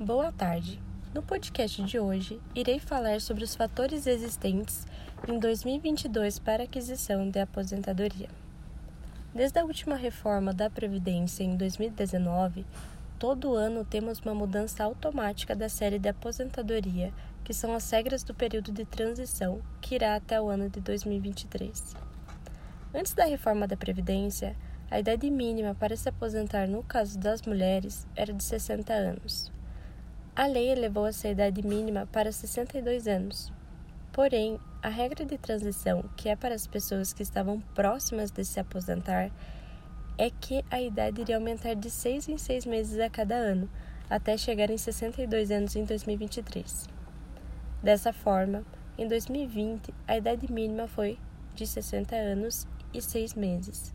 Boa tarde. No podcast de hoje, irei falar sobre os fatores existentes em 2022 para aquisição de aposentadoria. Desde a última reforma da Previdência em 2019, todo ano temos uma mudança automática da série de aposentadoria, que são as regras do período de transição, que irá até o ano de 2023. Antes da reforma da Previdência, a idade mínima para se aposentar no caso das mulheres era de 60 anos. A lei elevou essa idade mínima para 62 anos. Porém, a regra de transição, que é para as pessoas que estavam próximas de se aposentar, é que a idade iria aumentar de 6 em 6 meses a cada ano, até chegar em 62 anos em 2023. Dessa forma, em 2020, a idade mínima foi de 60 anos e 6 meses.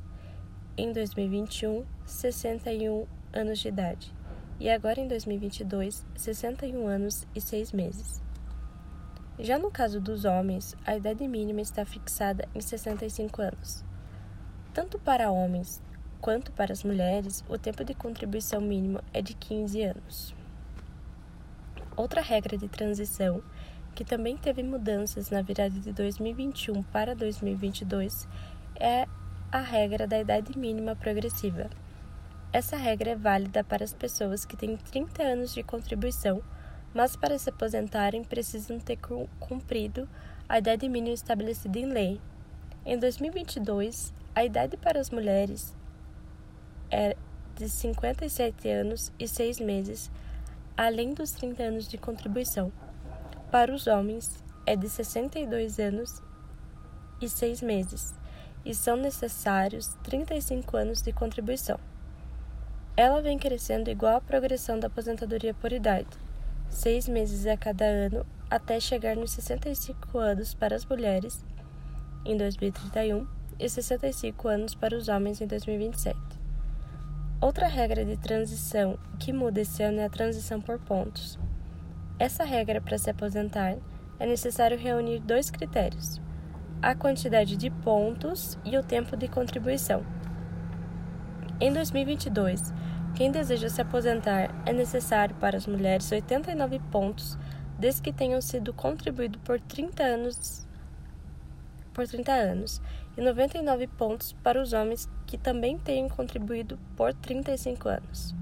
Em 2021, 61 anos de idade e agora em 2022, 61 anos e 6 meses. Já no caso dos homens, a idade mínima está fixada em 65 anos. Tanto para homens quanto para as mulheres, o tempo de contribuição mínimo é de 15 anos. Outra regra de transição, que também teve mudanças na virada de 2021 para 2022, é a regra da idade mínima progressiva, essa regra é válida para as pessoas que têm 30 anos de contribuição, mas para se aposentarem precisam ter cumprido a idade mínima estabelecida em lei. Em 2022, a idade para as mulheres é de 57 anos e 6 meses, além dos 30 anos de contribuição. Para os homens, é de 62 anos e 6 meses, e são necessários 35 anos de contribuição. Ela vem crescendo igual à progressão da aposentadoria por idade, seis meses a cada ano, até chegar nos 65 anos para as mulheres em 2031 e 65 anos para os homens em 2027. Outra regra de transição que muda esse ano é a transição por pontos. Essa regra para se aposentar é necessário reunir dois critérios: a quantidade de pontos e o tempo de contribuição. Em 2022, quem deseja se aposentar é necessário para as mulheres 89 pontos, desde que tenham sido contribuído por 30 anos por 30 anos e 99 pontos para os homens que também tenham contribuído por 35 anos.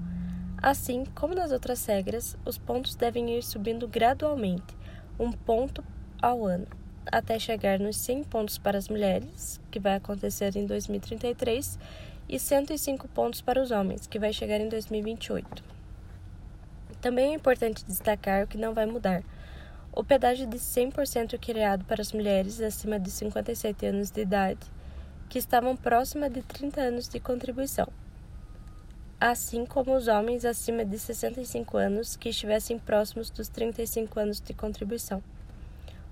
Assim como nas outras regras, os pontos devem ir subindo gradualmente, um ponto ao ano, até chegar nos 100 pontos para as mulheres, que vai acontecer em 2033, e 105 pontos para os homens, que vai chegar em 2028. Também é importante destacar o que não vai mudar. O pedágio de 100% criado para as mulheres acima de 57 anos de idade, que estavam próximas de 30 anos de contribuição, assim como os homens acima de 65 anos que estivessem próximos dos 35 anos de contribuição.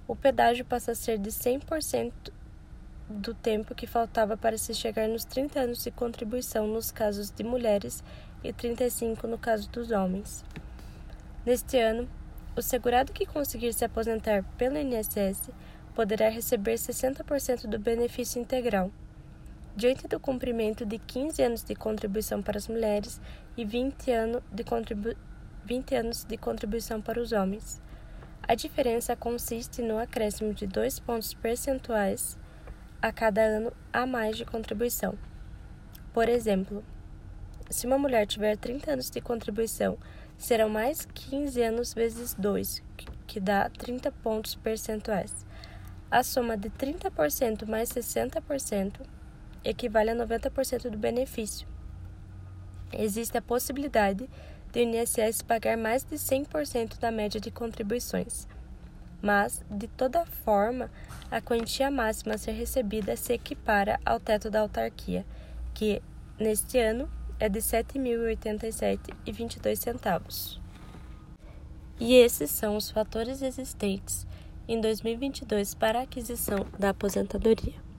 O pedágio passa a ser de 100% do tempo que faltava para se chegar nos 30 anos de contribuição nos casos de mulheres e 35 no caso dos homens. Neste ano, o segurado que conseguir se aposentar pelo INSS poderá receber 60% do benefício integral, diante do cumprimento de 15 anos de contribuição para as mulheres e 20, ano de 20 anos de contribuição para os homens. A diferença consiste no acréscimo de 2 pontos percentuais a cada ano a mais de contribuição. Por exemplo, se uma mulher tiver 30 anos de contribuição, serão mais 15 anos vezes 2, que dá 30 pontos percentuais. A soma de 30% mais 60% equivale a 90% do benefício. Existe a possibilidade do INSS pagar mais de 100% da média de contribuições mas, de toda forma, a quantia máxima a ser recebida se equipara ao teto da autarquia, que, neste ano, é de R$ 7.087,22 centavos. E esses são os fatores existentes em 2022 para a aquisição da aposentadoria.